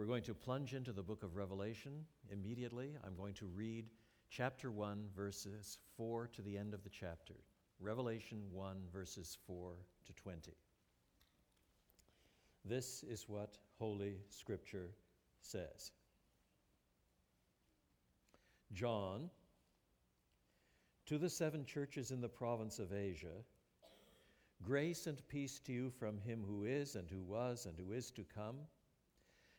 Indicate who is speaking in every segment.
Speaker 1: We're going to plunge into the book of Revelation immediately. I'm going to read chapter 1, verses 4 to the end of the chapter. Revelation 1, verses 4 to 20. This is what Holy Scripture says. John, to the seven churches in the province of Asia, grace and peace to you from him who is, and who was, and who is to come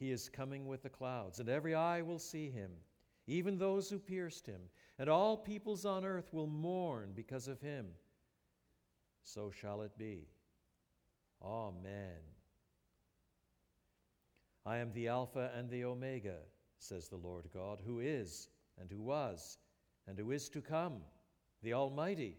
Speaker 1: he is coming with the clouds, and every eye will see him, even those who pierced him, and all peoples on earth will mourn because of him. So shall it be. Amen. I am the Alpha and the Omega, says the Lord God, who is, and who was, and who is to come, the Almighty.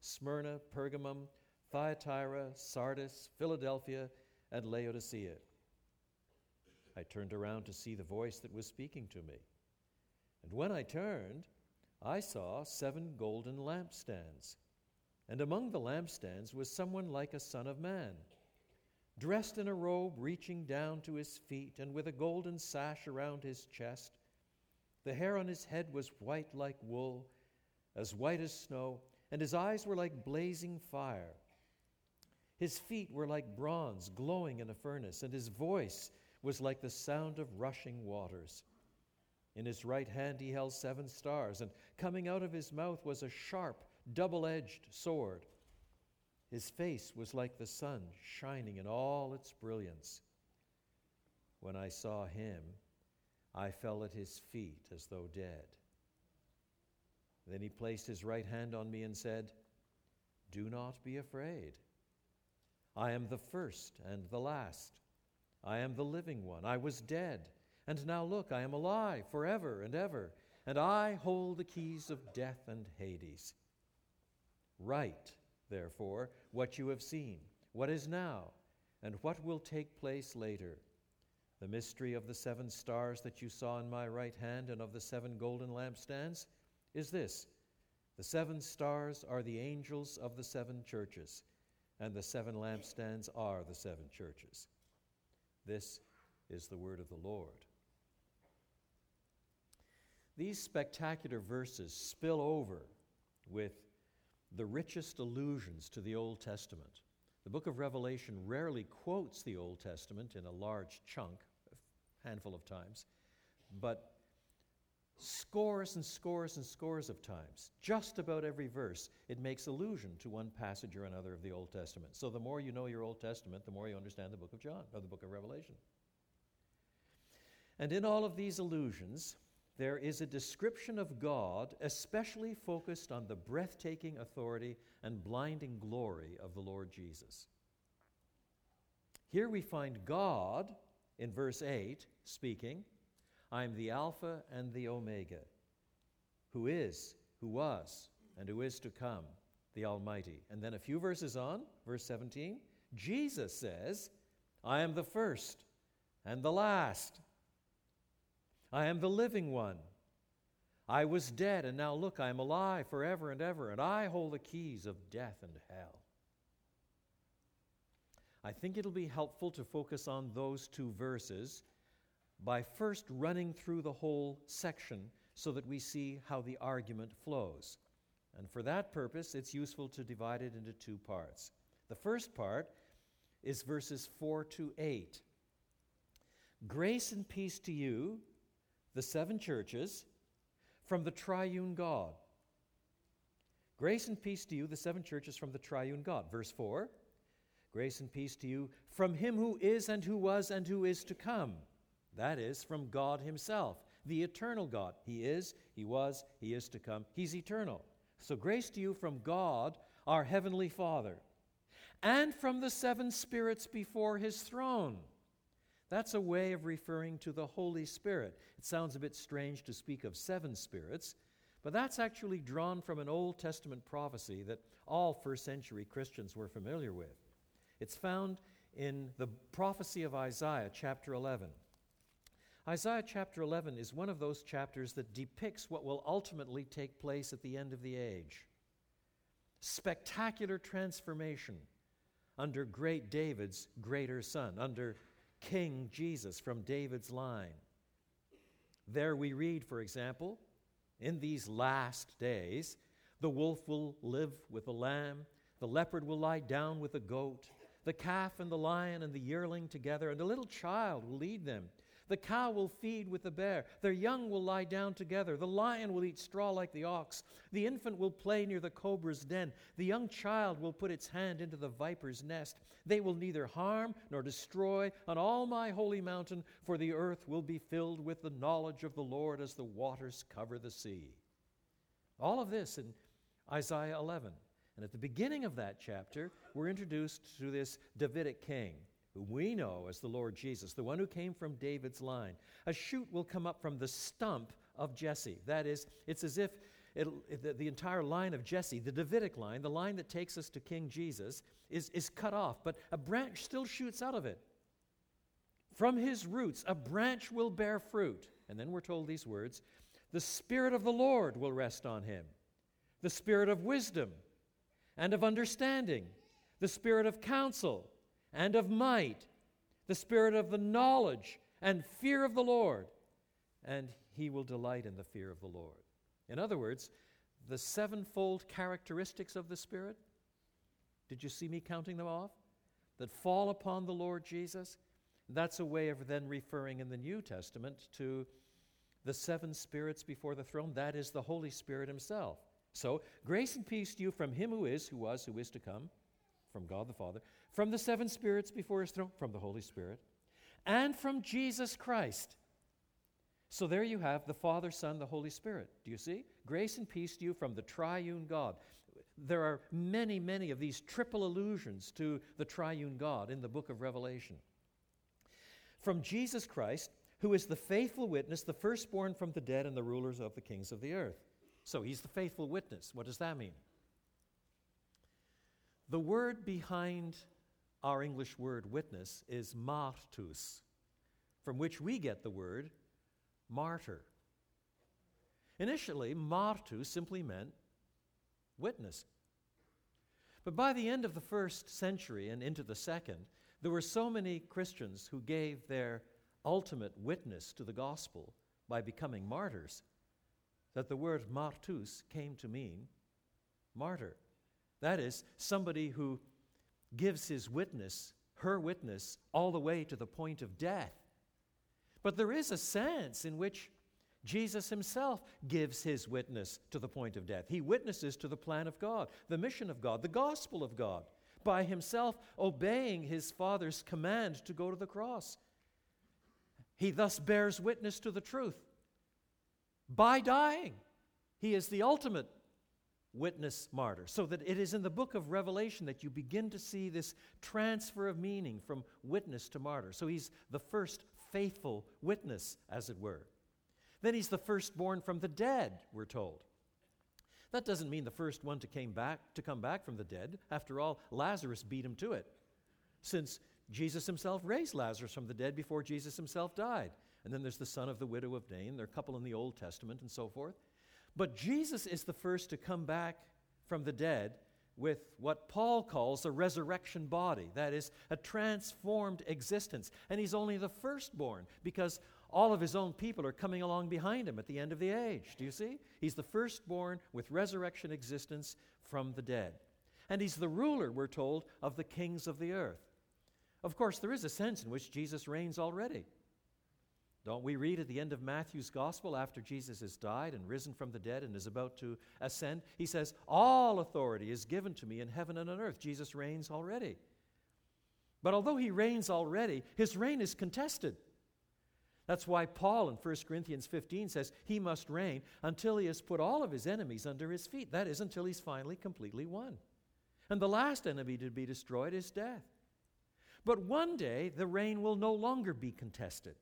Speaker 1: Smyrna, Pergamum, Thyatira, Sardis, Philadelphia, and Laodicea. I turned around to see the voice that was speaking to me. And when I turned, I saw seven golden lampstands. And among the lampstands was someone like a son of man, dressed in a robe reaching down to his feet, and with a golden sash around his chest the hair on his head was white like wool, as white as snow, and his eyes were like blazing fire. His feet were like bronze glowing in a furnace, and his voice was like the sound of rushing waters. In his right hand he held seven stars, and coming out of his mouth was a sharp, double edged sword. His face was like the sun shining in all its brilliance. When I saw him, I fell at his feet as though dead. Then he placed his right hand on me and said, Do not be afraid. I am the first and the last. I am the living one. I was dead, and now look, I am alive forever and ever, and I hold the keys of death and Hades. Write, therefore, what you have seen, what is now, and what will take place later the mystery of the seven stars that you saw in my right hand and of the seven golden lampstands is this the seven stars are the angels of the seven churches, and the seven lampstands are the seven churches. This is the word of the Lord. These spectacular verses spill over with the richest allusions to the Old Testament. The book of Revelation rarely quotes the Old Testament in a large chunk, a handful of times, but scores and scores and scores of times, just about every verse, it makes allusion to one passage or another of the Old Testament. So the more you know your Old Testament, the more you understand the book of John, or the book of Revelation. And in all of these allusions, there is a description of God especially focused on the breathtaking authority and blinding glory of the Lord Jesus. Here we find God in verse 8 speaking, I am the Alpha and the Omega, who is, who was, and who is to come, the Almighty. And then a few verses on, verse 17, Jesus says, I am the first and the last I am the living one. I was dead, and now look, I am alive forever and ever, and I hold the keys of death and hell. I think it'll be helpful to focus on those two verses by first running through the whole section so that we see how the argument flows. And for that purpose, it's useful to divide it into two parts. The first part is verses 4 to 8. Grace and peace to you, the seven churches, from the triune God. Grace and peace to you, the seven churches from the triune God. Verse 4 Grace and peace to you from him who is and who was and who is to come. That is, from God Himself, the eternal God. He is, He was, He is to come. He's eternal. So, grace to you from God, our Heavenly Father, and from the seven spirits before His throne. That's a way of referring to the Holy Spirit. It sounds a bit strange to speak of seven spirits, but that's actually drawn from an Old Testament prophecy that all first century Christians were familiar with. It's found in the prophecy of Isaiah, chapter 11. Isaiah chapter 11 is one of those chapters that depicts what will ultimately take place at the end of the age. Spectacular transformation under great David's greater son, under King Jesus from David's line. There we read, for example, in these last days, the wolf will live with the lamb, the leopard will lie down with the goat, the calf and the lion and the yearling together, and a little child will lead them. The cow will feed with the bear. Their young will lie down together. The lion will eat straw like the ox. The infant will play near the cobra's den. The young child will put its hand into the viper's nest. They will neither harm nor destroy on all my holy mountain, for the earth will be filled with the knowledge of the Lord as the waters cover the sea. All of this in Isaiah 11. And at the beginning of that chapter, we're introduced to this Davidic king who we know as the Lord Jesus, the one who came from David's line. A shoot will come up from the stump of Jesse. That is, it's as if it, the, the, entire line of Jesse, the Davidic line, the line that takes us to King Jesus, is, is cut off, but a branch still shoots out of it. From his roots, a branch will bear fruit. And then we're told these words The Spirit of the Lord will rest on him, the Spirit of wisdom and of understanding, the Spirit of counsel and of might, the spirit of the knowledge and fear of the Lord, and he will delight in the fear of the Lord. In other words, the sevenfold characteristics of the Spirit, did you see me counting them off? That fall upon the Lord Jesus? That's a way of then referring in the New Testament to the seven spirits before the throne. That is the Holy Spirit Himself. So, grace and peace to you from Him who is, who was, who is to come, from God the Father, from the seven spirits before his throne, from the Holy Spirit, and from Jesus Christ. So there you have the Father, Son, the Holy Spirit. Do you see? Grace and peace to you from the triune God. There are many, many of these triple allusions to the triune God in the book of Revelation. From Jesus Christ, who is the faithful witness, the firstborn from the dead, and the rulers of the kings of the earth. So he's the faithful witness. What does that mean? The word behind our English word witness is martus, from which we get the word martyr. Initially, martus simply meant witness. But by the end of the first century and into the second, there were so many Christians who gave their ultimate witness to the gospel by becoming martyrs that the word martus came to mean martyr. That is, somebody who gives his witness, her witness, all the way to the point of death. But there is a sense in which Jesus himself gives his witness to the point of death. He witnesses to the plan of God, the mission of God, the gospel of God, by himself obeying his Father's command to go to the cross. He thus bears witness to the truth by dying. He is the ultimate witness martyr. So that it is in the book of Revelation that you begin to see this transfer of meaning from witness to martyr. So he's the first faithful witness, as it were. Then he's the firstborn from the dead, we're told. That doesn't mean the first one to came back to come back from the dead. After all, Lazarus beat him to it. Since Jesus himself raised Lazarus from the dead before Jesus himself died. And then there's the son of the widow of Nain. There are a couple in the Old Testament and so forth. But Jesus is the first to come back from the dead with what Paul calls a resurrection body, that is, a transformed existence. And he's only the firstborn because all of his own people are coming along behind him at the end of the age. Do you see? He's the firstborn with resurrection existence from the dead. And he's the ruler, we're told, of the kings of the earth. Of course, there is a sense in which Jesus reigns already. Don't we read at the end of Matthew's gospel after Jesus has died and risen from the dead and is about to ascend? He says, All authority is given to me in heaven and on earth. Jesus reigns already. But although he reigns already, his reign is contested. That's why Paul in 1 Corinthians 15 says he must reign until he has put all of his enemies under his feet. That is, until he's finally completely won. And the last enemy to be destroyed is death. But one day, the reign will no longer be contested.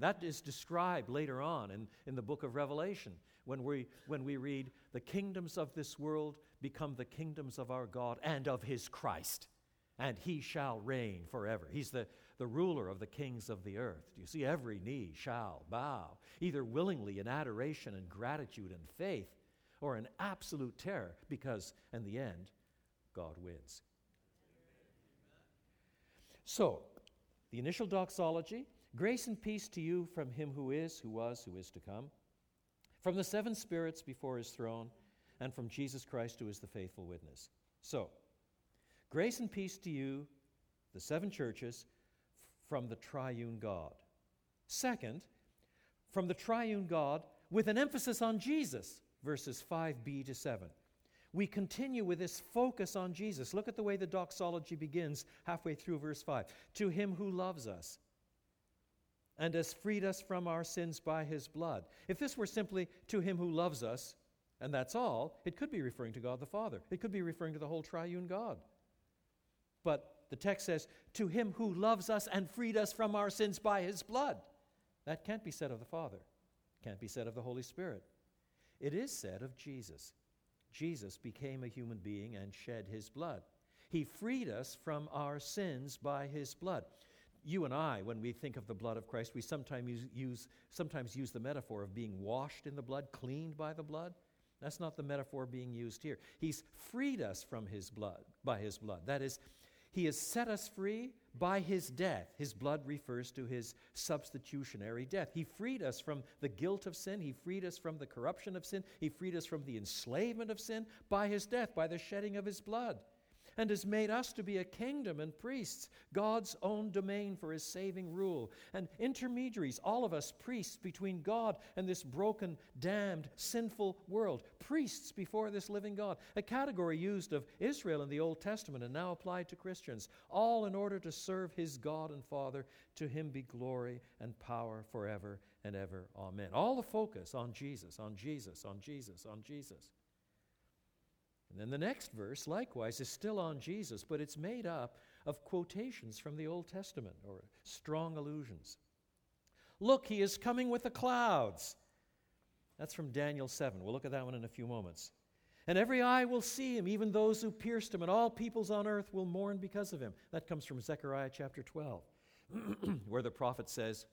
Speaker 1: That is described later on in, in the book of Revelation when we, when we read, The kingdoms of this world become the kingdoms of our God and of his Christ, and he shall reign forever. He's the, the ruler of the kings of the earth. Do you see? Every knee shall bow, either willingly in adoration and gratitude and faith, or in absolute terror, because in the end, God wins. So, the initial doxology Grace and peace to you from him who is, who was, who is to come, from the seven spirits before his throne, and from Jesus Christ, who is the faithful witness. So, grace and peace to you, the seven churches, from the triune God. Second, from the triune God with an emphasis on Jesus, verses 5b to 7. We continue with this focus on Jesus. Look at the way the doxology begins halfway through verse 5. To him who loves us and has freed us from our sins by his blood. If this were simply to him who loves us, and that's all, it could be referring to God the Father. It could be referring to the whole triune God. But the text says, to him who loves us and freed us from our sins by his blood. That can't be said of the Father, can't be said of the Holy Spirit. It is said of Jesus. Jesus became a human being and shed his blood. He freed us from our sins by his blood you and I, when we think of the blood of Christ, we sometimes use, sometimes use the metaphor of being washed in the blood, cleaned by the blood. That's not the metaphor being used here. He's freed us from his blood, by his blood. That is, he has set us free by his death. His blood refers to his substitutionary death. He freed us from the guilt of sin. He freed us from the corruption of sin. He freed us from the enslavement of sin by his death, by the shedding of his blood and has made us to be a kingdom and priests, God's own domain for his saving rule, and intermediaries, all of us priests between God and this broken, damned, sinful world, priests before this living God, a category used of Israel in the Old Testament and now applied to Christians, all in order to serve his God and Father. To him be glory and power forever and ever. Amen. All the focus on Jesus, on Jesus, on Jesus, on Jesus. And then the next verse, likewise, is still on Jesus, but it's made up of quotations from the Old Testament or strong allusions. Look, he is coming with the clouds. That's from Daniel 7. We'll look at that one in a few moments. And every eye will see him, even those who pierced him, and all peoples on earth will mourn because of him. That comes from Zechariah chapter 12, where the prophet says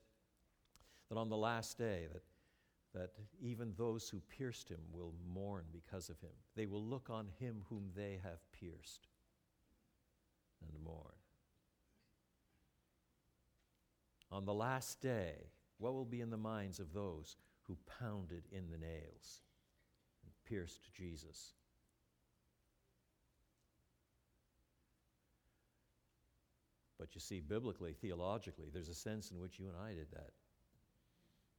Speaker 1: that on the last day that that even those who pierced him will mourn because of him. They will look on him whom they have pierced and mourn. On the last day, what will be in the minds of those who pounded in the nails and pierced Jesus? But you see, biblically, theologically, there's a sense in which you and I did that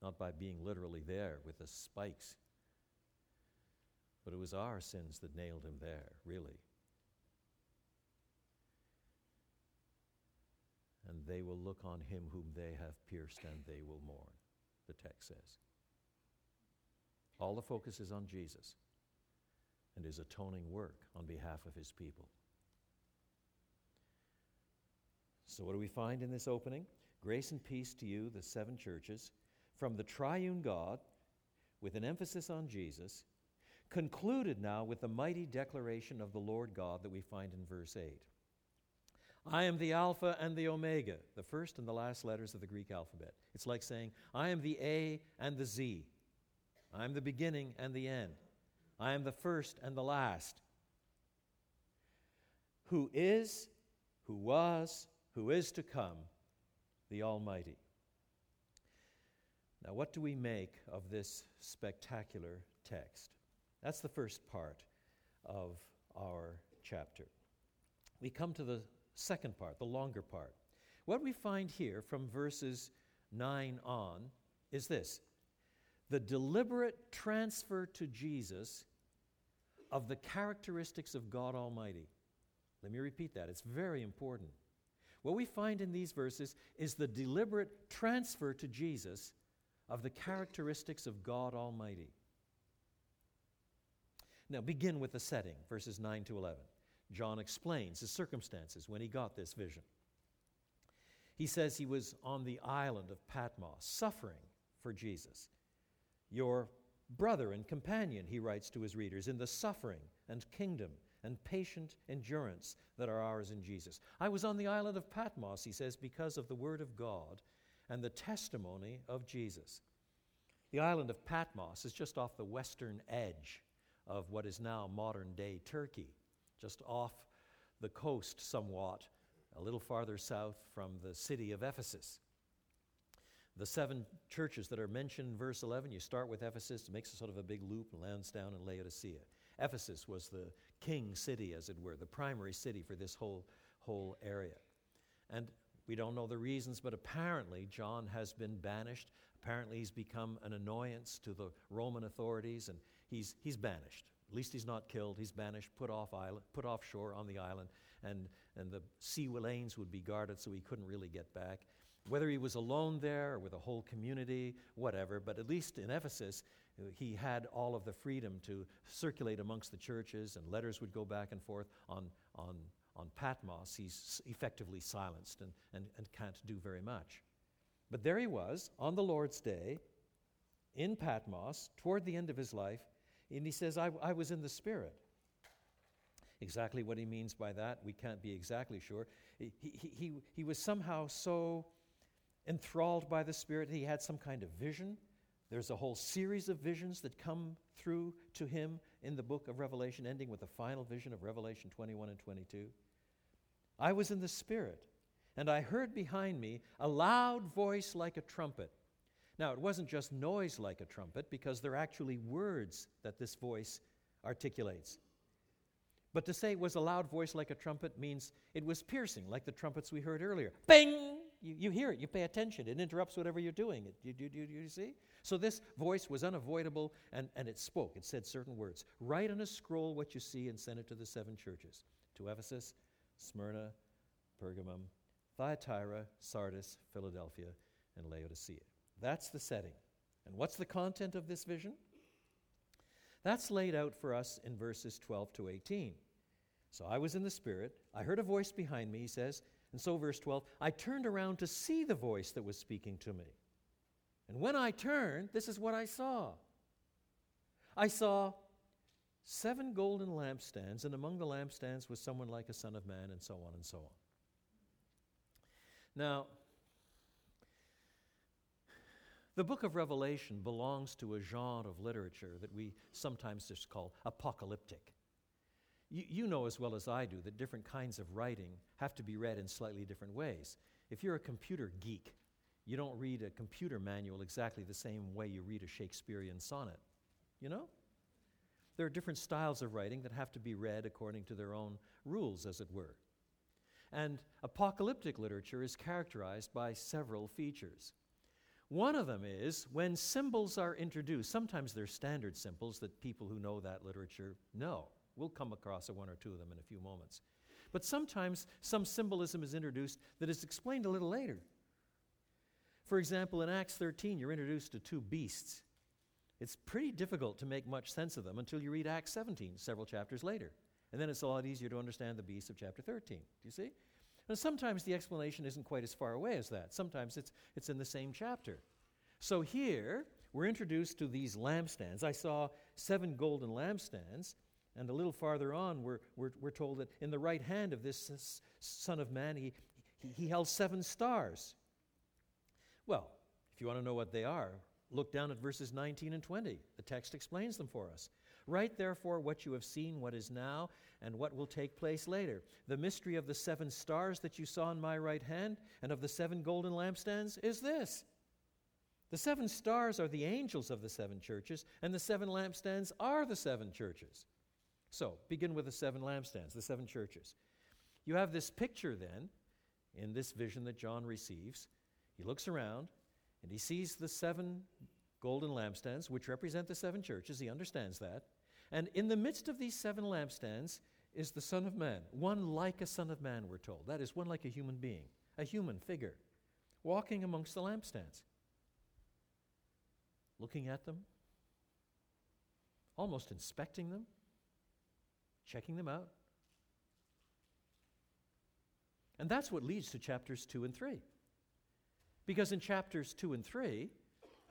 Speaker 1: not by being literally there with the spikes, but it was our sins that nailed him there, really. And they will look on him whom they have pierced, and they will mourn, the text says. All the focus is on Jesus and his atoning work on behalf of his people. So, what do we find in this opening? Grace and peace to you, the seven churches from the triune God, with an emphasis on Jesus, concluded now with the mighty declaration of the Lord God that we find in verse 8. I am the Alpha and the Omega, the first and the last letters of the Greek alphabet. It's like saying, I am the A and the Z. I am the beginning and the end. I am the first and the last. Who is, who was, who is to come, the Almighty. Now, what do we make of this spectacular text? That's the first part of our chapter. We come to the second part, the longer part. What we find here from verses 9 on is this the deliberate transfer to Jesus of the characteristics of God Almighty. Let me repeat that, it's very important. What we find in these verses is the deliberate transfer to Jesus of the characteristics of God Almighty. Now, begin with the setting, verses 9 to 11. John explains his circumstances when he got this vision. He says he was on the island of Patmos, suffering for Jesus. Your brother and companion, he writes to his readers, in the suffering and kingdom and patient endurance that are ours in Jesus. I was on the island of Patmos, he says, because of the word of God and the testimony of Jesus. The island of Patmos is just off the western edge of what is now modern day Turkey, just off the coast somewhat, a little farther south from the city of Ephesus. The seven churches that are mentioned in verse 11, you start with Ephesus, makes a sort of a big loop, and lands down in Laodicea. Ephesus was the king city, as it were, the primary city for this whole, whole area. And we don't know the reasons, but apparently John has been banished. Apparently he's become an annoyance to the Roman authorities, and he's, he's banished. At least he's not killed. He's banished, put off island, put offshore on the island, and, and the sea lanes would be guarded, so he couldn't really get back. Whether he was alone there or with a whole community, whatever, but at least in Ephesus, he had all of the freedom to circulate amongst the churches, and letters would go back and forth. On, on, on Patmos, he's effectively silenced and, and, and can't do very much. But there he was on the Lord's day in Patmos toward the end of his life, and he says, I, I was in the Spirit. Exactly what he means by that, we can't be exactly sure. He, he, he, he was somehow so enthralled by the Spirit, that he had some kind of vision. There's a whole series of visions that come through to him in the book of Revelation, ending with the final vision of Revelation 21 and 22. I was in the Spirit, and I heard behind me a loud voice like a trumpet. Now, it wasn't just noise like a trumpet, because there are actually words that this voice articulates. But to say it was a loud voice like a trumpet means it was piercing, like the trumpets we heard earlier. Bing! You, you hear it, you pay attention. It interrupts whatever you're doing. It, you, you, you, you see? So this voice was unavoidable, and, and it spoke. It said certain words. Write on a scroll what you see and send it to the seven churches to Ephesus, Smyrna, Pergamum, Thyatira, Sardis, Philadelphia, and Laodicea. That's the setting. And what's the content of this vision? That's laid out for us in verses 12 to 18. So I was in the Spirit. I heard a voice behind me, he says. And so, verse 12, I turned around to see the voice that was speaking to me. And when I turned, this is what I saw I saw seven golden lampstands, and among the lampstands was someone like a son of man, and so on and so on. Now, the book of Revelation belongs to a genre of literature that we sometimes just call apocalyptic. You, you, know as well as I do that different kinds of writing have to be read in slightly different ways. If you're a computer geek, you don't read a computer manual exactly the same way you read a Shakespearean sonnet. You know? There are different styles of writing that have to be read according to their own rules, as it were. And apocalyptic literature is characterized by several features. One of them is when symbols are introduced, sometimes they're standard symbols that people who know that literature know. We'll come across a one or two of them in a few moments. But sometimes some symbolism is introduced that is explained a little later. For example, in Acts 13, you're introduced to two beasts. It's pretty difficult to make much sense of them until you read Acts 17, several chapters later. And then it's a lot easier to understand the beasts of chapter 13. Do you see? And sometimes the explanation isn't quite as far away as that. Sometimes it's, it's in the same chapter. So here, we're introduced to these lampstands. I saw seven golden lampstands, and a little farther on, we're, we're, we're told that in the right hand of this Son of Man, he, he, he held seven stars. Well, if you want to know what they are, look down at verses 19 and 20. The text explains them for us. Write therefore what you have seen, what is now, and what will take place later. The mystery of the seven stars that you saw in my right hand and of the seven golden lampstands is this. The seven stars are the angels of the seven churches, and the seven lampstands are the seven churches. So, begin with the seven lampstands, the seven churches. You have this picture then in this vision that John receives. He looks around And he sees the seven golden lampstands, which represent the seven churches. He understands that. And in the midst of these seven lampstands is the Son of Man, one like a Son of Man, we're told. That is, one like a human being, a human figure, walking amongst the lampstands, looking at them, almost inspecting them, checking them out. And that's what leads to chapters 2 and 3. Because in chapters 2 and 3,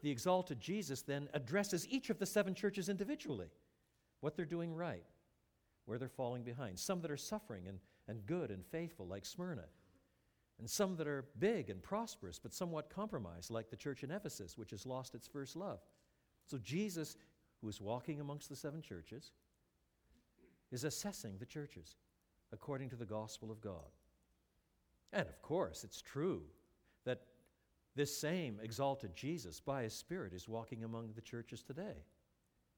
Speaker 1: the exalted Jesus then addresses each of the seven churches individually what they're doing right, where they're falling behind. Some that are suffering and, and good and faithful, like Smyrna, and some that are big and prosperous, but somewhat compromised, like the church in Ephesus, which has lost its first love. So Jesus, who is walking amongst the seven churches, is assessing the churches according to the gospel of God. And of course, it's true this same exalted Jesus, by his Spirit, is walking among the churches today,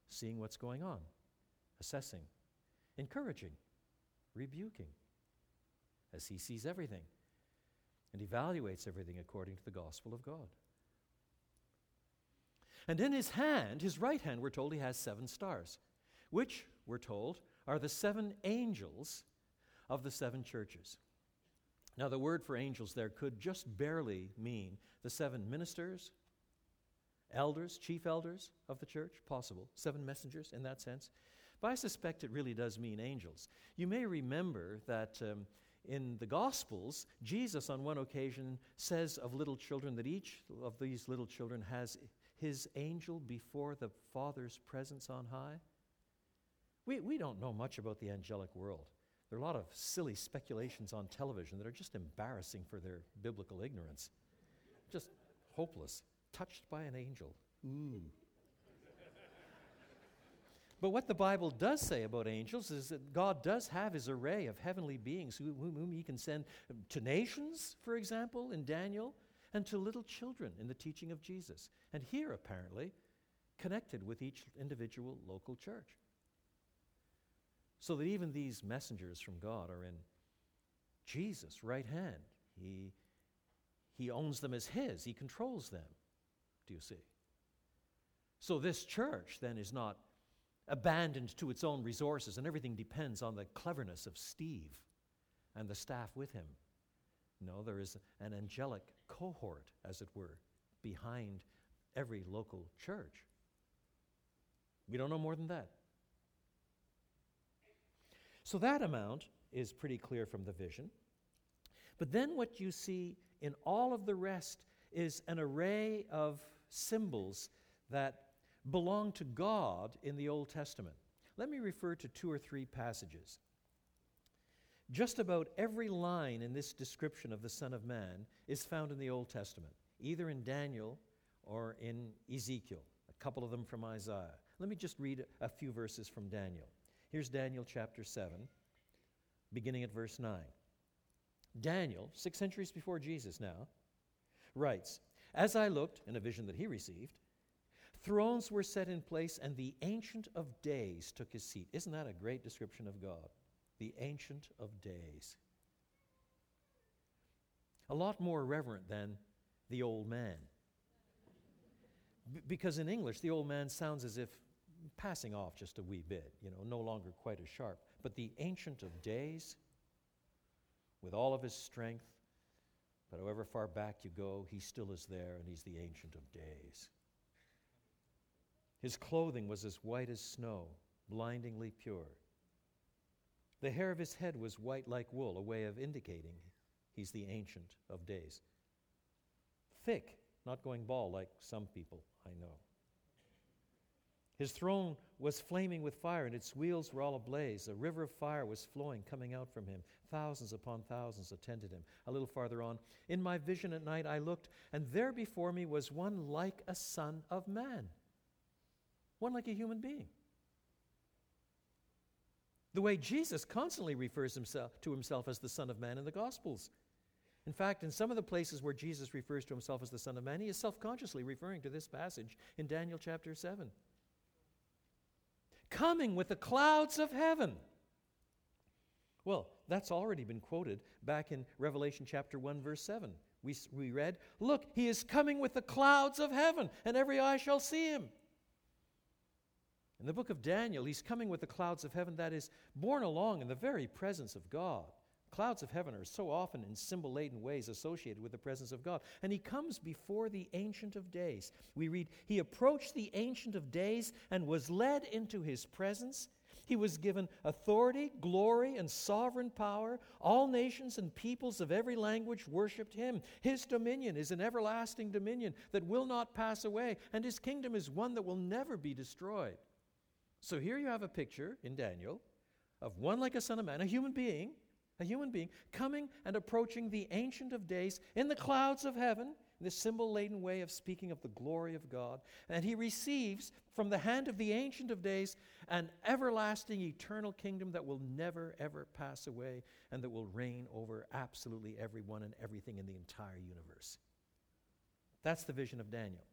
Speaker 1: seeing what's going on, assessing, encouraging, rebuking, as he sees everything and evaluates everything according to the gospel of God. And in his hand, his right hand, we're told he has seven stars, which, we're told, are the seven angels of the seven churches. Now, the word for angels there could just barely mean the seven ministers, elders, chief elders of the church, possible, seven messengers in that sense. But I suspect it really does mean angels. You may remember that um, in the Gospels, Jesus on one occasion says of little children that each of these little children has his angel before the Father's presence on high. We, we don't know much about the angelic world. There are a lot of silly speculations on television that are just embarrassing for their biblical ignorance. Just hopeless. Touched by an angel. Ooh. But what the Bible does say about angels is that God does have his array of heavenly beings whom, whom he can send to nations, for example, in Daniel, and to little children in the teaching of Jesus. And here, apparently, connected with each individual local church. So that even these messengers from God are in Jesus' right hand. He, he owns them as His, He controls them. Do you see? So this church then is not abandoned to its own resources, and everything depends on the cleverness of Steve and the staff with him. No, there is an angelic cohort, as it were, behind every local church. We don't know more than that. So that amount is pretty clear from the vision. But then what you see in all of the rest is an array of symbols that belong to God in the Old Testament. Let me refer to two or three passages. Just about every line in this description of the Son of Man is found in the Old Testament, either in Daniel or in Ezekiel, a couple of them from Isaiah. Let me just read a few verses from Daniel. Here's Daniel chapter 7, beginning at verse 9. Daniel, six centuries before Jesus now, writes As I looked, in a vision that he received, thrones were set in place, and the Ancient of Days took his seat. Isn't that a great description of God? The Ancient of Days. A lot more reverent than the old man. B- because in English, the old man sounds as if passing off just a wee bit, you know, no longer quite as sharp. But the Ancient of Days, with all of his strength, but however far back you go, he still is there, and he's the Ancient of Days. His clothing was as white as snow, blindingly pure. The hair of his head was white like wool, a way of indicating he's the Ancient of Days. Thick, not going bald like some people I know. His throne was flaming with fire, and its wheels were all ablaze. A river of fire was flowing, coming out from him. Thousands upon thousands attended him. A little farther on, in my vision at night, I looked, and there before me was one like a son of man, one like a human being. The way Jesus constantly refers himself to himself as the Son of Man in the Gospels. In fact, in some of the places where Jesus refers to himself as the Son of Man, he is self consciously referring to this passage in Daniel chapter 7 coming with the clouds of heaven. Well, that's already been quoted back in Revelation chapter 1, verse 7, We, we read, Look, he is coming with the clouds of heaven, and every eye shall see him. In the book of Daniel, he's coming with the clouds of heaven, that is, borne along in the very presence of God. Clouds of heaven are so often in symbol laden ways associated with the presence of God. And he comes before the Ancient of Days. We read, He approached the Ancient of Days and was led into his presence. He was given authority, glory, and sovereign power. All nations and peoples of every language worshiped him. His dominion is an everlasting dominion that will not pass away, and his kingdom is one that will never be destroyed. So here you have a picture in Daniel of one like a son of man, a human being, a human being, coming and approaching the Ancient of Days in the clouds of heaven, this symbol laden way of speaking of the glory of God. And he receives from the hand of the Ancient of Days an everlasting, eternal kingdom that will never, ever pass away and that will reign over absolutely everyone and everything in the entire universe. That's the vision of Daniel.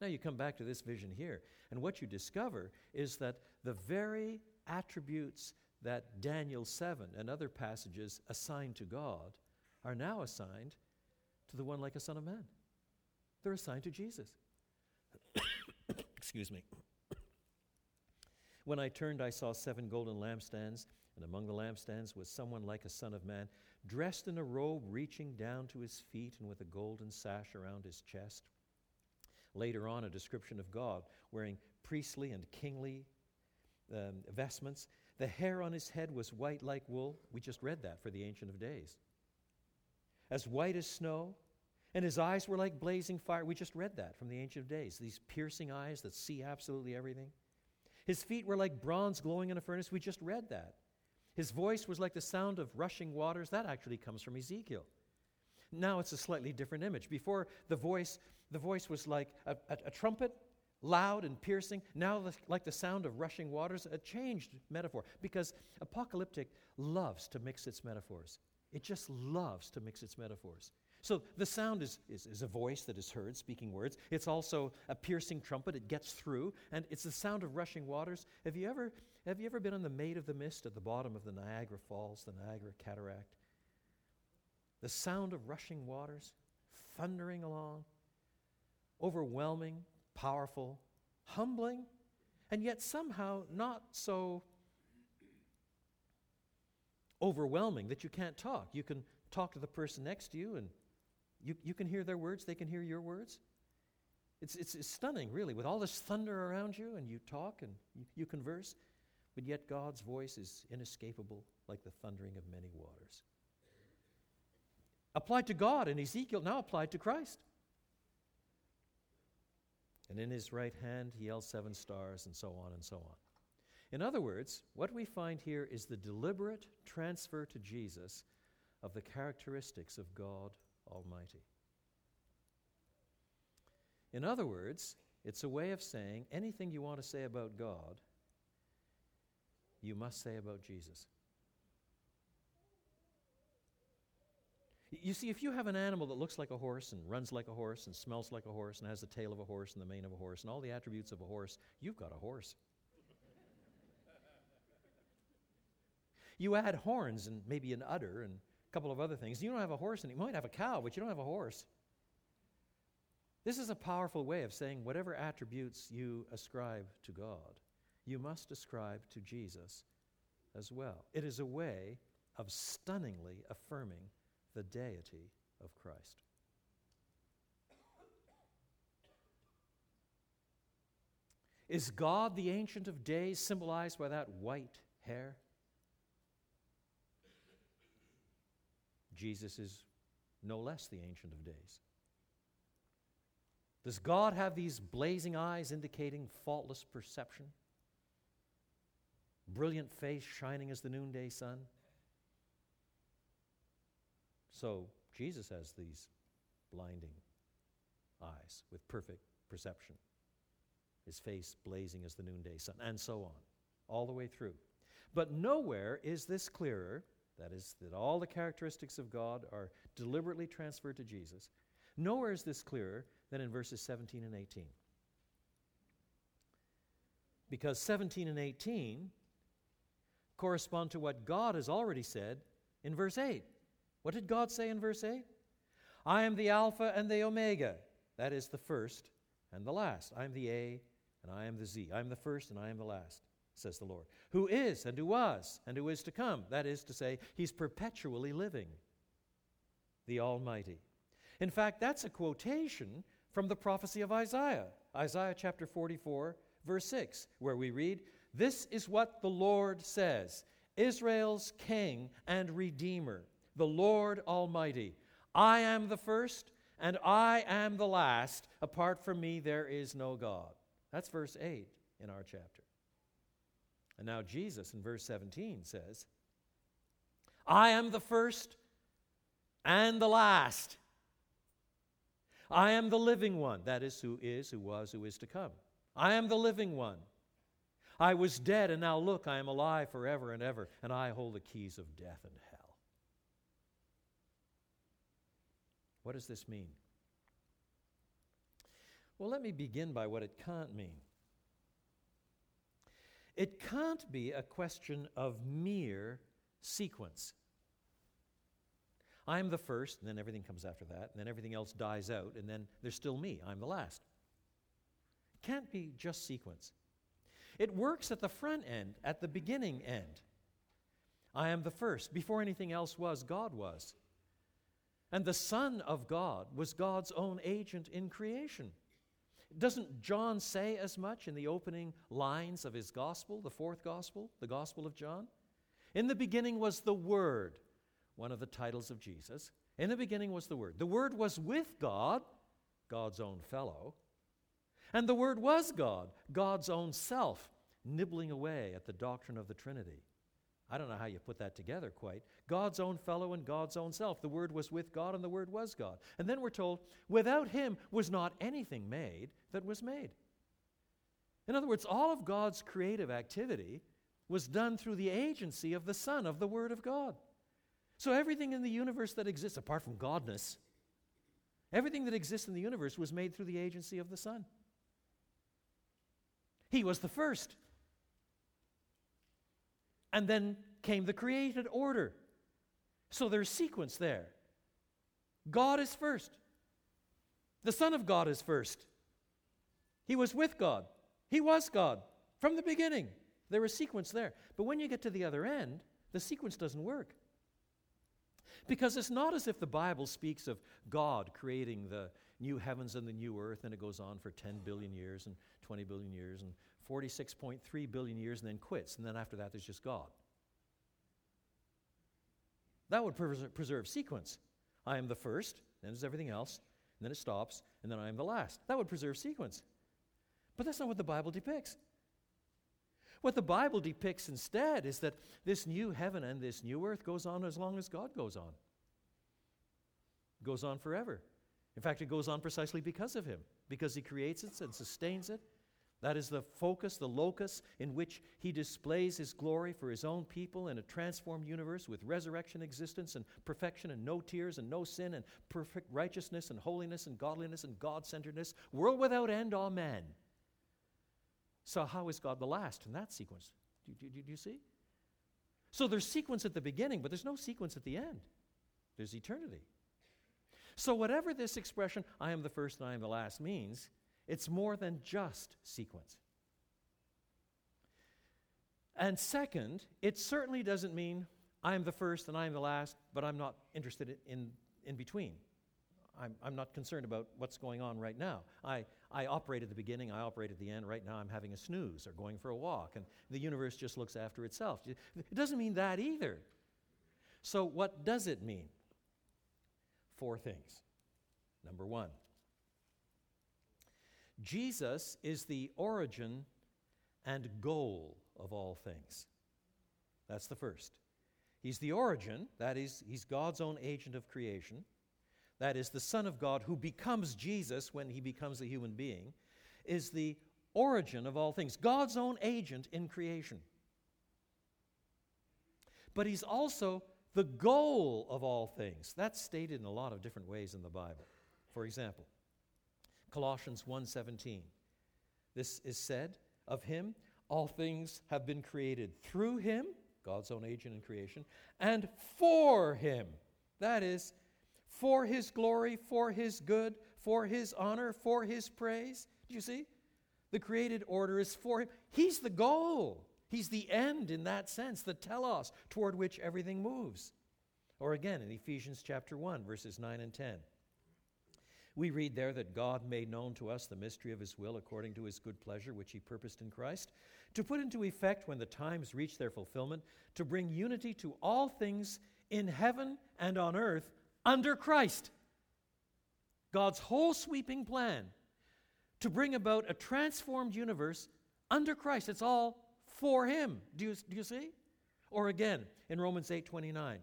Speaker 1: Now you come back to this vision here, and what you discover is that the very attributes that Daniel 7 and other passages assigned to God are now assigned to the one like a son of man. They're assigned to Jesus. Excuse me. When I turned, I saw seven golden lampstands, and among the lampstands was someone like a son of man, dressed in a robe reaching down to his feet and with a golden sash around his chest. Later on, a description of God wearing priestly and kingly um, vestments. The hair on his head was white like wool. We just read that for the Ancient of Days. As white as snow, and his eyes were like blazing fire. We just read that from the Ancient of Days. These piercing eyes that see absolutely everything. His feet were like bronze glowing in a furnace. We just read that. His voice was like the sound of rushing waters. That actually comes from Ezekiel. Now it's a slightly different image. Before the voice, the voice was like a, a, a trumpet, loud and piercing. Now, like the sound of rushing waters, a changed metaphor. Because apocalyptic loves to mix its metaphors. It just loves to mix its metaphors. So the sound is, is, is, a voice that is heard speaking words. It's also a piercing trumpet. It gets through, and it's the sound of rushing waters. Have you ever, have you ever been on the Maid of the Mist at the bottom of the Niagara Falls, the Niagara Cataract? The sound of rushing waters, thundering along, overwhelming, powerful, humbling, and yet somehow not so overwhelming that you can't talk. You can talk to the person next to you and you, you can hear their words, they can hear your words. It's, it's, it's stunning, really, with all this thunder around you, and you talk and you, you converse, but yet God's voice is inescapable like the thundering of many waters applied to God in Ezekiel, now applied to Christ. And in his right hand he held seven stars, and so on and so on. In other words, what we find here is the deliberate transfer to Jesus of the characteristics of God Almighty. In other words, it's a way of saying anything you want to say about God, you must say about Jesus. You see, if you have an animal that looks like a horse and runs like a horse and smells like a horse and has the tail of a horse and the mane of a horse and all the attributes of a horse, you've got a horse. you add horns and maybe an udder and a couple of other things. You don't have a horse, and you might have a cow, but you don't have a horse. This is a powerful way of saying whatever attributes you ascribe to God, you must ascribe to Jesus as well. It is a way of stunningly affirming the deity of Christ. Is God the Ancient of Days symbolized by that white hair? Jesus is no less the Ancient of Days. Does God have these blazing eyes indicating faultless perception? Brilliant face shining as the noonday sun? So Jesus has these blinding eyes with perfect perception, his face blazing as the noonday sun, and so on, all the way through. But nowhere is this clearer, that is, that all the characteristics of God are deliberately transferred to Jesus. Nowhere is this clearer than in verses 17 and 18. Because 17 and 18 correspond to what God has already said in verse 8. What did God say in verse 8? I am the Alpha and the Omega. That is the first and the last. I am the A and I am the Z. I am the first and I am the last, says the Lord. Who is and who was and who is to come. That is to say, He's perpetually living, the Almighty. In fact, that's a quotation from the prophecy of Isaiah, Isaiah chapter 44, verse 6, where we read, This is what the Lord says Israel's King and Redeemer, the Lord Almighty. I am the first and I am the last. Apart from me, there is no God. That's verse 8 in our chapter. And now Jesus in verse 17 says, I am the first and the last. I am the living one. That is, who is, who was, who is to come. I am the living one. I was dead, and now look, I am alive forever and ever, and I hold the keys of death and hell. What does this mean? Well, let me begin by what it can't mean. It can't be a question of mere sequence. I'm the first, and then everything comes after that, and then everything else dies out, and then there's still me. I'm the last. Can't be just sequence. It works at the front end, at the beginning end. I am the first. Before anything else was, God was. And the Son of God was God's own agent in creation. Doesn't John say as much in the opening lines of his gospel, the fourth gospel, the Gospel of John? In the beginning was the Word, one of the titles of Jesus. In the beginning was the Word. The Word was with God, God's own fellow. And the Word was God, God's own self, nibbling away at the doctrine of the Trinity. I don't know how you put that together quite. God's own fellow and God's own self. The Word was with God and the Word was God. And then we're told, without Him was not anything made that was made. In other words, all of God's creative activity was done through the agency of the Son, of the Word of God. So everything in the universe that exists, apart from Godness, everything that exists in the universe was made through the agency of the Son. He was the first. And then came the created order. So there's sequence there. God is first. The Son of God is first. He was with God. He was God from the beginning. There was sequence there. But when you get to the other end, the sequence doesn't work. Because it's not as if the Bible speaks of God creating the new heavens and the new earth, and it goes on for 10 billion years and 20 billion years and 46.3 billion years and then quits, and then after that there's just God. That would preserve sequence. I am the first, then there's everything else, and then it stops, and then I am the last. That would preserve sequence. But that's not what the Bible depicts. What the Bible depicts instead is that this new heaven and this new earth goes on as long as God goes on. It goes on forever. In fact, it goes on precisely because of Him, because He creates it and sustains it that is the focus, the locus in which he displays his glory for his own people in a transformed universe with resurrection existence and perfection and no tears and no sin and perfect righteousness and holiness and godliness and God centeredness, world without end, amen. So, how is God the last in that sequence? Do, do, do you see? So, there's sequence at the beginning, but there's no sequence at the end. There's eternity. So, whatever this expression, I am the first and I am the last, means, it's more than just sequence. And second, it certainly doesn't mean I'm the first and I'm the last, but I'm not interested in, in between. I'm, I'm not concerned about what's going on right now. I, I operate at the beginning, I operate at the end. Right now, I'm having a snooze or going for a walk, and the universe just looks after itself. It doesn't mean that either. So, what does it mean? Four things. Number one, Jesus is the origin and goal of all things. That's the first. He's the origin, that is, he's God's own agent of creation. That is, the Son of God who becomes Jesus when he becomes a human being, is the origin of all things, God's own agent in creation. But he's also the goal of all things. That's stated in a lot of different ways in the Bible. For example, Colossians 1:17. This is said of him, all things have been created through him, God's own agent in creation, and for him. That is, for his glory, for his good, for his honor, for his praise. Do you see? The created order is for him. He's the goal. He's the end in that sense, the telos toward which everything moves. Or again in Ephesians chapter 1, verses 9 and 10. We read there that God made known to us the mystery of his will according to his good pleasure, which he purposed in Christ, to put into effect when the times reach their fulfillment, to bring unity to all things in heaven and on earth under Christ. God's whole sweeping plan to bring about a transformed universe under Christ. It's all for him. Do you, do you see? Or again, in Romans 8 29,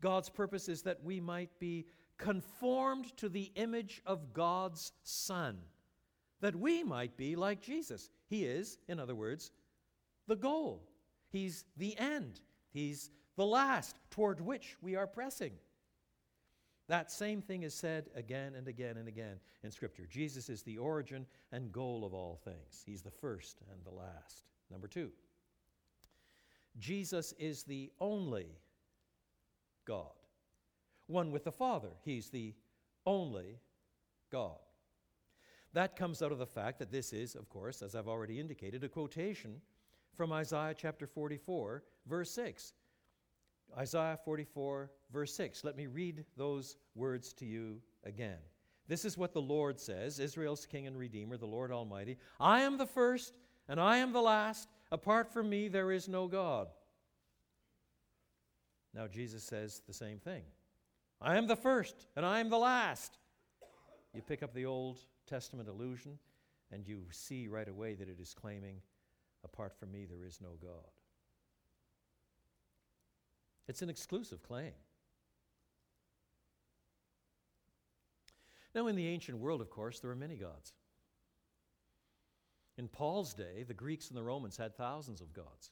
Speaker 1: God's purpose is that we might be conformed to the image of God's Son, that we might be like Jesus. He is, in other words, the goal. He's the end. He's the last toward which we are pressing. That same thing is said again and again and again in Scripture. Jesus is the origin and goal of all things. He's the first and the last. Number two, Jesus is the only God one with the Father. He's the only God. That comes out of the fact that this is, of course, as I've already indicated, a quotation from Isaiah chapter 44, verse 6. Isaiah 44, verse 6. Let me read those words to you again. This is what the Lord says Israel's King and Redeemer, the Lord Almighty. I am the first and I am the last. Apart from me, there is no God. Now, Jesus says the same thing. I am the first and I am the last. You pick up the Old Testament allusion and you see right away that it is claiming, apart from me, there is no God. It's an exclusive claim. Now, in the ancient world, of course, there were many gods. In Paul's day, the Greeks and the Romans had thousands of gods.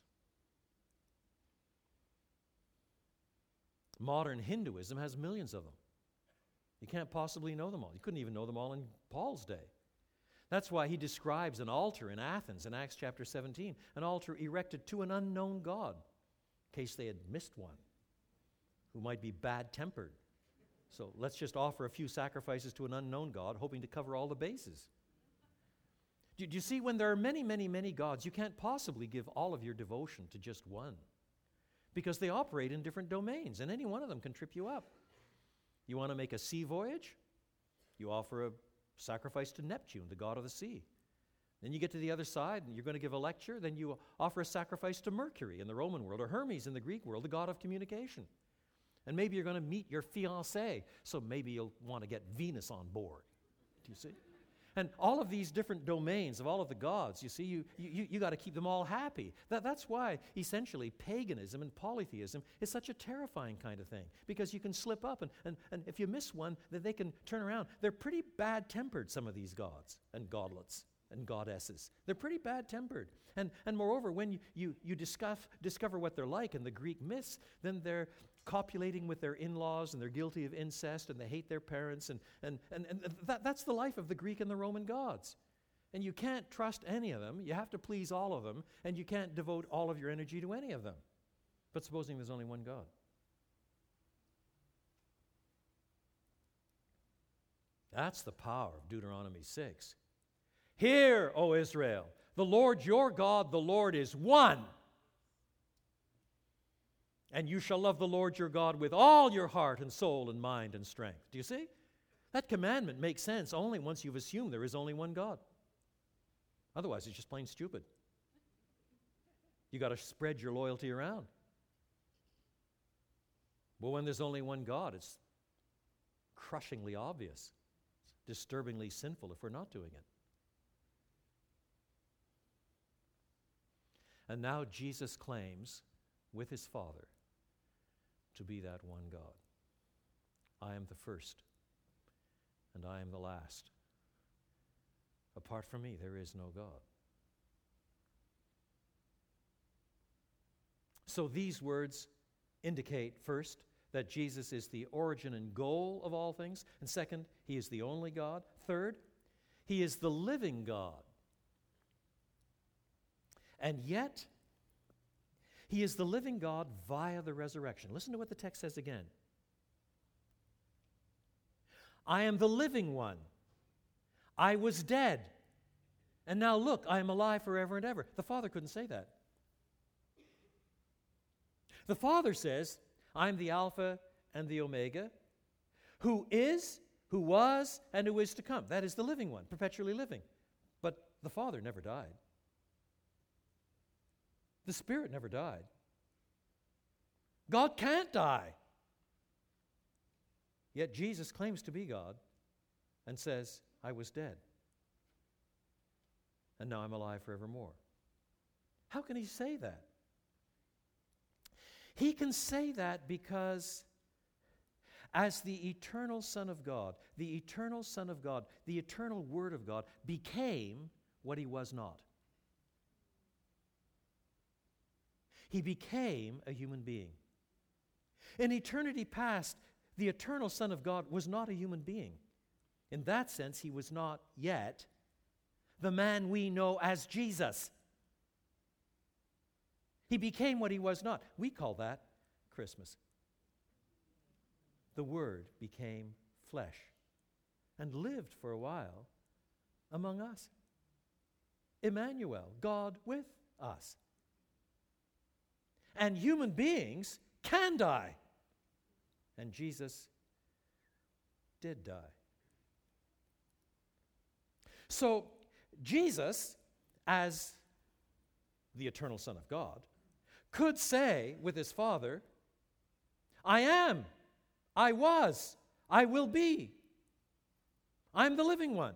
Speaker 1: Modern Hinduism has millions of them. You can't possibly know them all. You couldn't even know them all in Paul's day. That's why he describes an altar in Athens in Acts chapter 17, an altar erected to an unknown God, in case they had missed one, who might be bad tempered. So let's just offer a few sacrifices to an unknown God, hoping to cover all the bases. Do, do you see, when there are many, many, many gods, you can't possibly give all of your devotion to just one because they operate in different domains, and any one of them can trip you up. You want to make a sea voyage? You offer a sacrifice to Neptune, the god of the sea. Then you get to the other side and you're going to give a lecture, then you offer a sacrifice to Mercury in the Roman world, or Hermes in the Greek world, the god of communication. And maybe you're going to meet your fiancee, so maybe you'll want to get Venus on board. Do you see? And all of these different domains of all of the gods, you see, you, you, you got to keep them all happy. That, that's why, essentially, paganism and polytheism is such a terrifying kind of thing, because you can slip up, and, and, and if you miss one, then they can turn around. They're pretty bad tempered, some of these gods and godlets and goddesses. They're pretty bad tempered. And, and moreover, when you, you, you discover, discover what they're like in the Greek myths, then they're, copulating with their in laws and they're guilty of incest and they hate their parents. And, and, and, and that, that's the life of the Greek and the Roman gods. And you can't trust any of them. You have to please all of them. And you can't devote all of your energy to any of them. But supposing there's only one God. That's the power of Deuteronomy 6. Hear, O Israel, the Lord your God, the Lord is one. And you shall love the Lord your God with all your heart and soul and mind and strength. Do you see? That commandment makes sense only once you've assumed there is only one God. Otherwise, it's just plain stupid. You got to spread your loyalty around. But when there's only one God, it's crushingly obvious, disturbingly sinful if we're not doing it. And now Jesus claims with his Father to be that one God. I am the first, and I am the last. Apart from me, there is no God. So these words indicate, first, that Jesus is the origin and goal of all things, and second, he is the only God. Third, he is the living God. And yet, he is the living God via the resurrection. Listen to what the text says again. I am the living one. I was dead. And now look, I am alive forever and ever. The Father couldn't say that. The Father says, I'm the Alpha and the Omega, who is, who was, and who is to come. That is the living one, perpetually living. But the Father never died. The Spirit never died. God can't die. Yet Jesus claims to be God and says, I was dead. And now I'm alive forevermore. How can he say that? He can say that because, as the eternal Son of God, the eternal Son of God, the eternal Word of God became what he was not. He became a human being. In eternity past, the eternal Son of God was not a human being. In that sense, he was not yet the man we know as Jesus. He became what he was not. We call that Christmas. The Word became flesh and lived for a while among us. Emmanuel, God with us. And human beings can die. And Jesus did die. So, Jesus, as the eternal Son of God, could say with his Father, I am, I was, I will be. I'm the living one.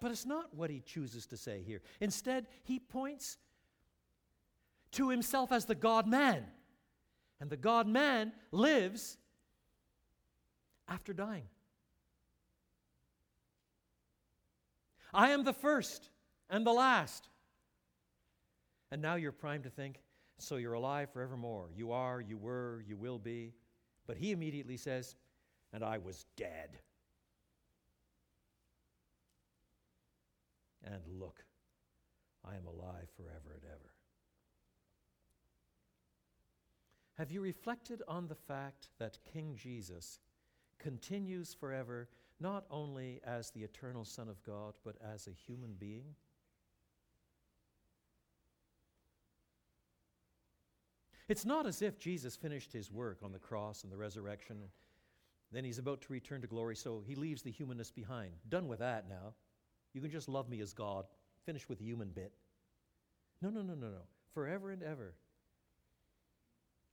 Speaker 1: But it's not what he chooses to say here. Instead, he points to himself as the God man. And the God man lives after dying. I am the first and the last. And now you're primed to think, so you're alive forevermore. You are, you were, you will be. But he immediately says, and I was dead. And look, I am alive forever and ever. Have you reflected on the fact that King Jesus continues forever not only as the eternal Son of God, but as a human being? It's not as if Jesus finished his work on the cross and the resurrection, and then he's about to return to glory, so he leaves the humanness behind. Done with that now. You can just love me as God. Finish with the human bit. No, no, no, no, no. Forever and ever,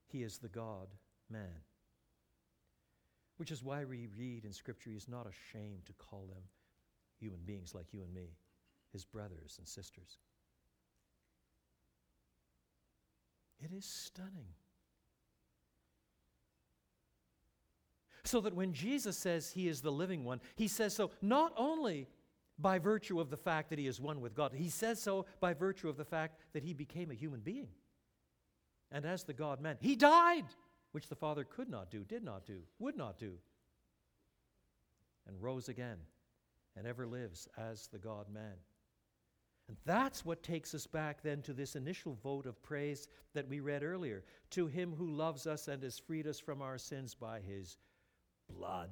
Speaker 1: he is the God man. Which is why we read in Scripture he's not ashamed to call them human beings like you and me, his brothers and sisters. It is stunning. So that when Jesus says he is the living one, he says so not only by virtue of the fact that he is one with God, he says so by virtue of the fact that he became a human being. And as the God man, he died which the Father could not do, did not do, would not do, and rose again and ever lives as the God man. And that's what takes us back then to this initial vote of praise that we read earlier to him who loves us and has freed us from our sins by his blood.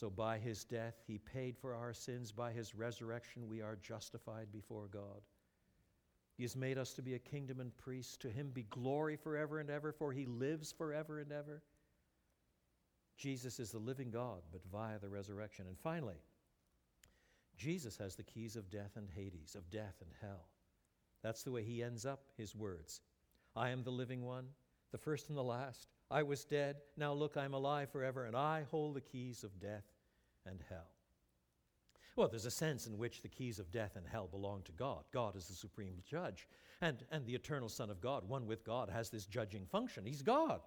Speaker 1: So, by his death, he paid for our sins. By his resurrection, we are justified before God. He has made us to be a kingdom and priests. To him be glory forever and ever, for he lives forever and ever. Jesus is the living God, but via the resurrection. And finally, Jesus has the keys of death and Hades, of death and hell. That's the way he ends up his words. I am the living one, the first and the last. I was dead. Now look, I'm alive forever, and I hold the keys of death and hell. Well, there's a sense in which the keys of death and hell belong to God. God is the supreme judge. And, and the eternal Son of God, one with God, has this judging function. He's God.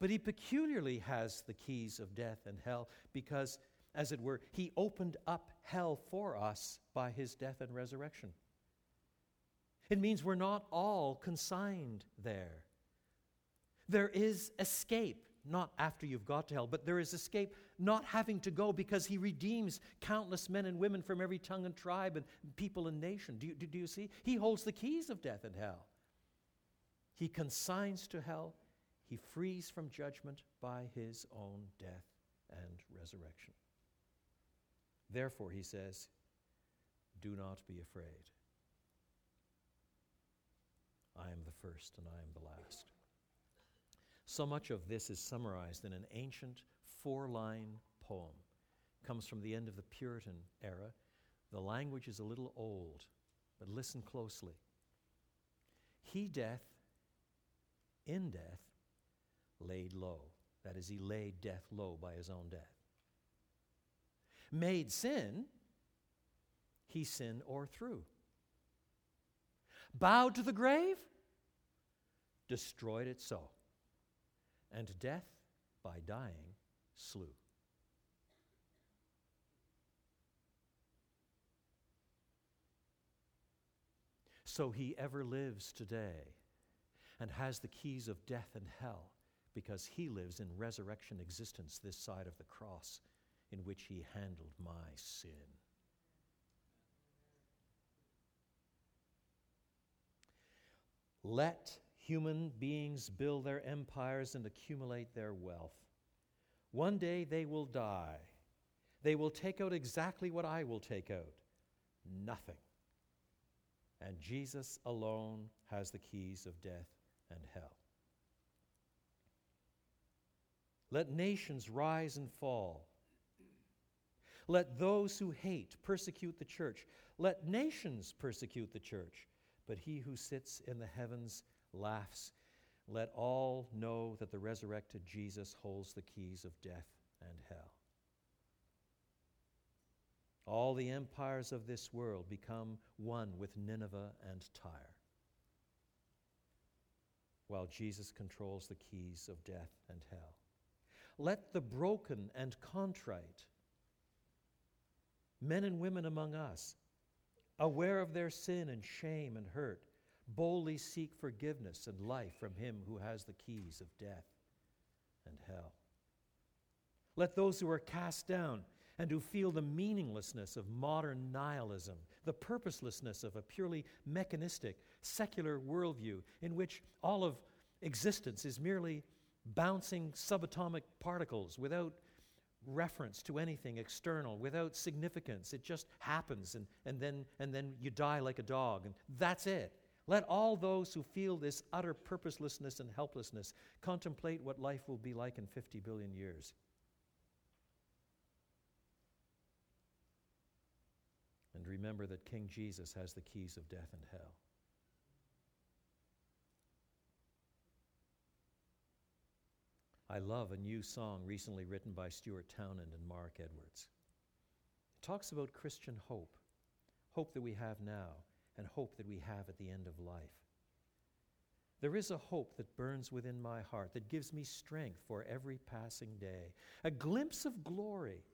Speaker 1: But he peculiarly has the keys of death and hell because, as it were, he opened up hell for us by his death and resurrection. It means we're not all consigned there. There is escape not after you've got to hell, but there is escape not having to go because he redeems countless men and women from every tongue and tribe and people and nation. Do you, do, do you see? He holds the keys of death and hell. He consigns to hell, he frees from judgment by his own death and resurrection. Therefore, he says, Do not be afraid. I am the first and I am the last. So much of this is summarized in an ancient four line poem. It comes from the end of the Puritan era. The language is a little old, but listen closely. He death, in death, laid low. That is, he laid death low by his own death. Made sin, he sin o'erthrew. Bowed to the grave, destroyed it so. And death, by dying, slew. So he ever lives today and has the keys of death and hell because he lives in resurrection existence this side of the cross in which he handled my sin. Let human beings build their empires and accumulate their wealth. One day they will die. They will take out exactly what I will take out nothing. And Jesus alone has the keys of death and hell. Let nations rise and fall. Let those who hate persecute the church. Let nations persecute the church. But he who sits in the heavens laughs. Let all know that the resurrected Jesus holds the keys of death and hell. All the empires of this world become one with Nineveh and Tyre, while Jesus controls the keys of death and hell. Let the broken and contrite, men and women among us, aware of their sin and shame and hurt, boldly seek forgiveness and life from him who has the keys of death and hell. Let those who are cast down and who feel the meaninglessness of modern nihilism, the purposelessness of a purely mechanistic, secular worldview in which all of existence is merely bouncing subatomic particles without reference to anything external, without significance. It just happens, and, and, then, and then you die like a dog, and that's it. Let all those who feel this utter purposelessness and helplessness contemplate what life will be like in 50 billion years. And remember that King Jesus has the keys of death and hell. I love a new song recently written by Stuart Townend and Mark Edwards. It talks about Christian hope, hope that we have now, and hope that we have at the end of life. There is a hope that burns within my heart that gives me strength for every passing day, a glimpse of glory,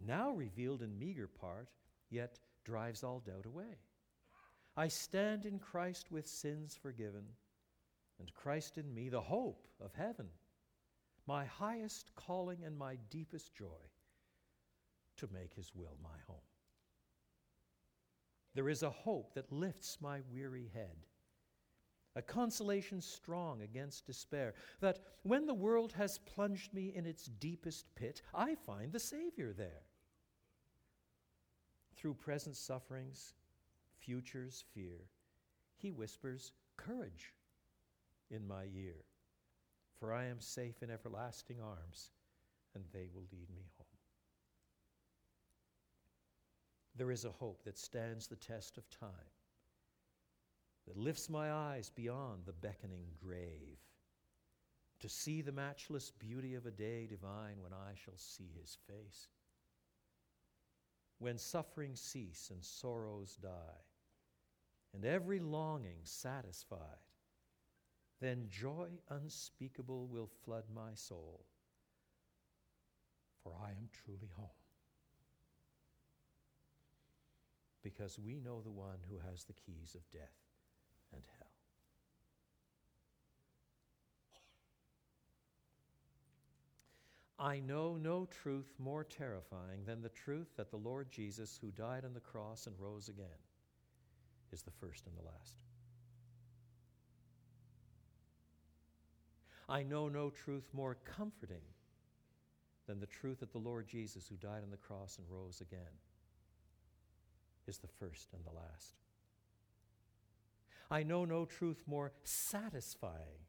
Speaker 1: now revealed in meager part, yet drives all doubt away. I stand in Christ with sins forgiven, and Christ in me, the hope of heaven my highest calling and my deepest joy to make his will my home. There is a hope that lifts my weary head, a consolation strong against despair, that when the world has plunged me in its deepest pit, I find the Savior there. Through present sufferings, future's fear, he whispers courage in my ear for I am safe in everlasting arms, and they will lead me home. There is a hope that stands the test of time, that lifts my eyes beyond the beckoning grave, to see the matchless beauty of a day divine when I shall see his face. When suffering cease and sorrows die, and every longing satisfied, then joy unspeakable will flood my soul, for I am truly home. Because we know the one who has the keys of death and hell. I know no truth more terrifying than the truth that the Lord Jesus, who died on the cross and rose again, is the first and the last. I know no truth more comforting than the truth that the Lord Jesus, who died on the cross and rose again, is the first and the last. I know no truth more satisfying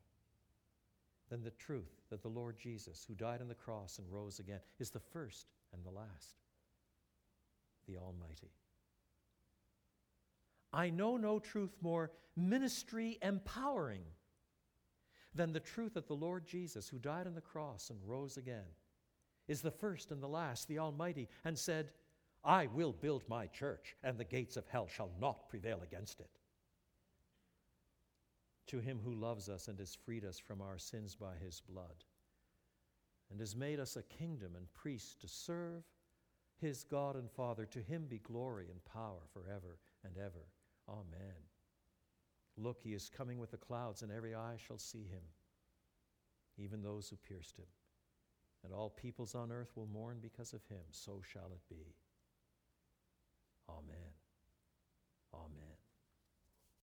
Speaker 1: than the truth that the Lord Jesus, who died on the cross and rose again, is the first and the last, the Almighty. I know no truth more ministry empowering than the truth that the Lord Jesus, who died on the cross and rose again, is the first and the last, the Almighty, and said, I will build my church, and the gates of hell shall not prevail against it. To him who loves us and has freed us from our sins by his blood, and has made us a kingdom and priests to serve his God and Father, to him be glory and power forever and ever. Amen. Look, he is coming with the clouds, and every eye shall see him, even those who pierced him. And all peoples on earth will mourn because of him. So shall it be. Amen. Amen.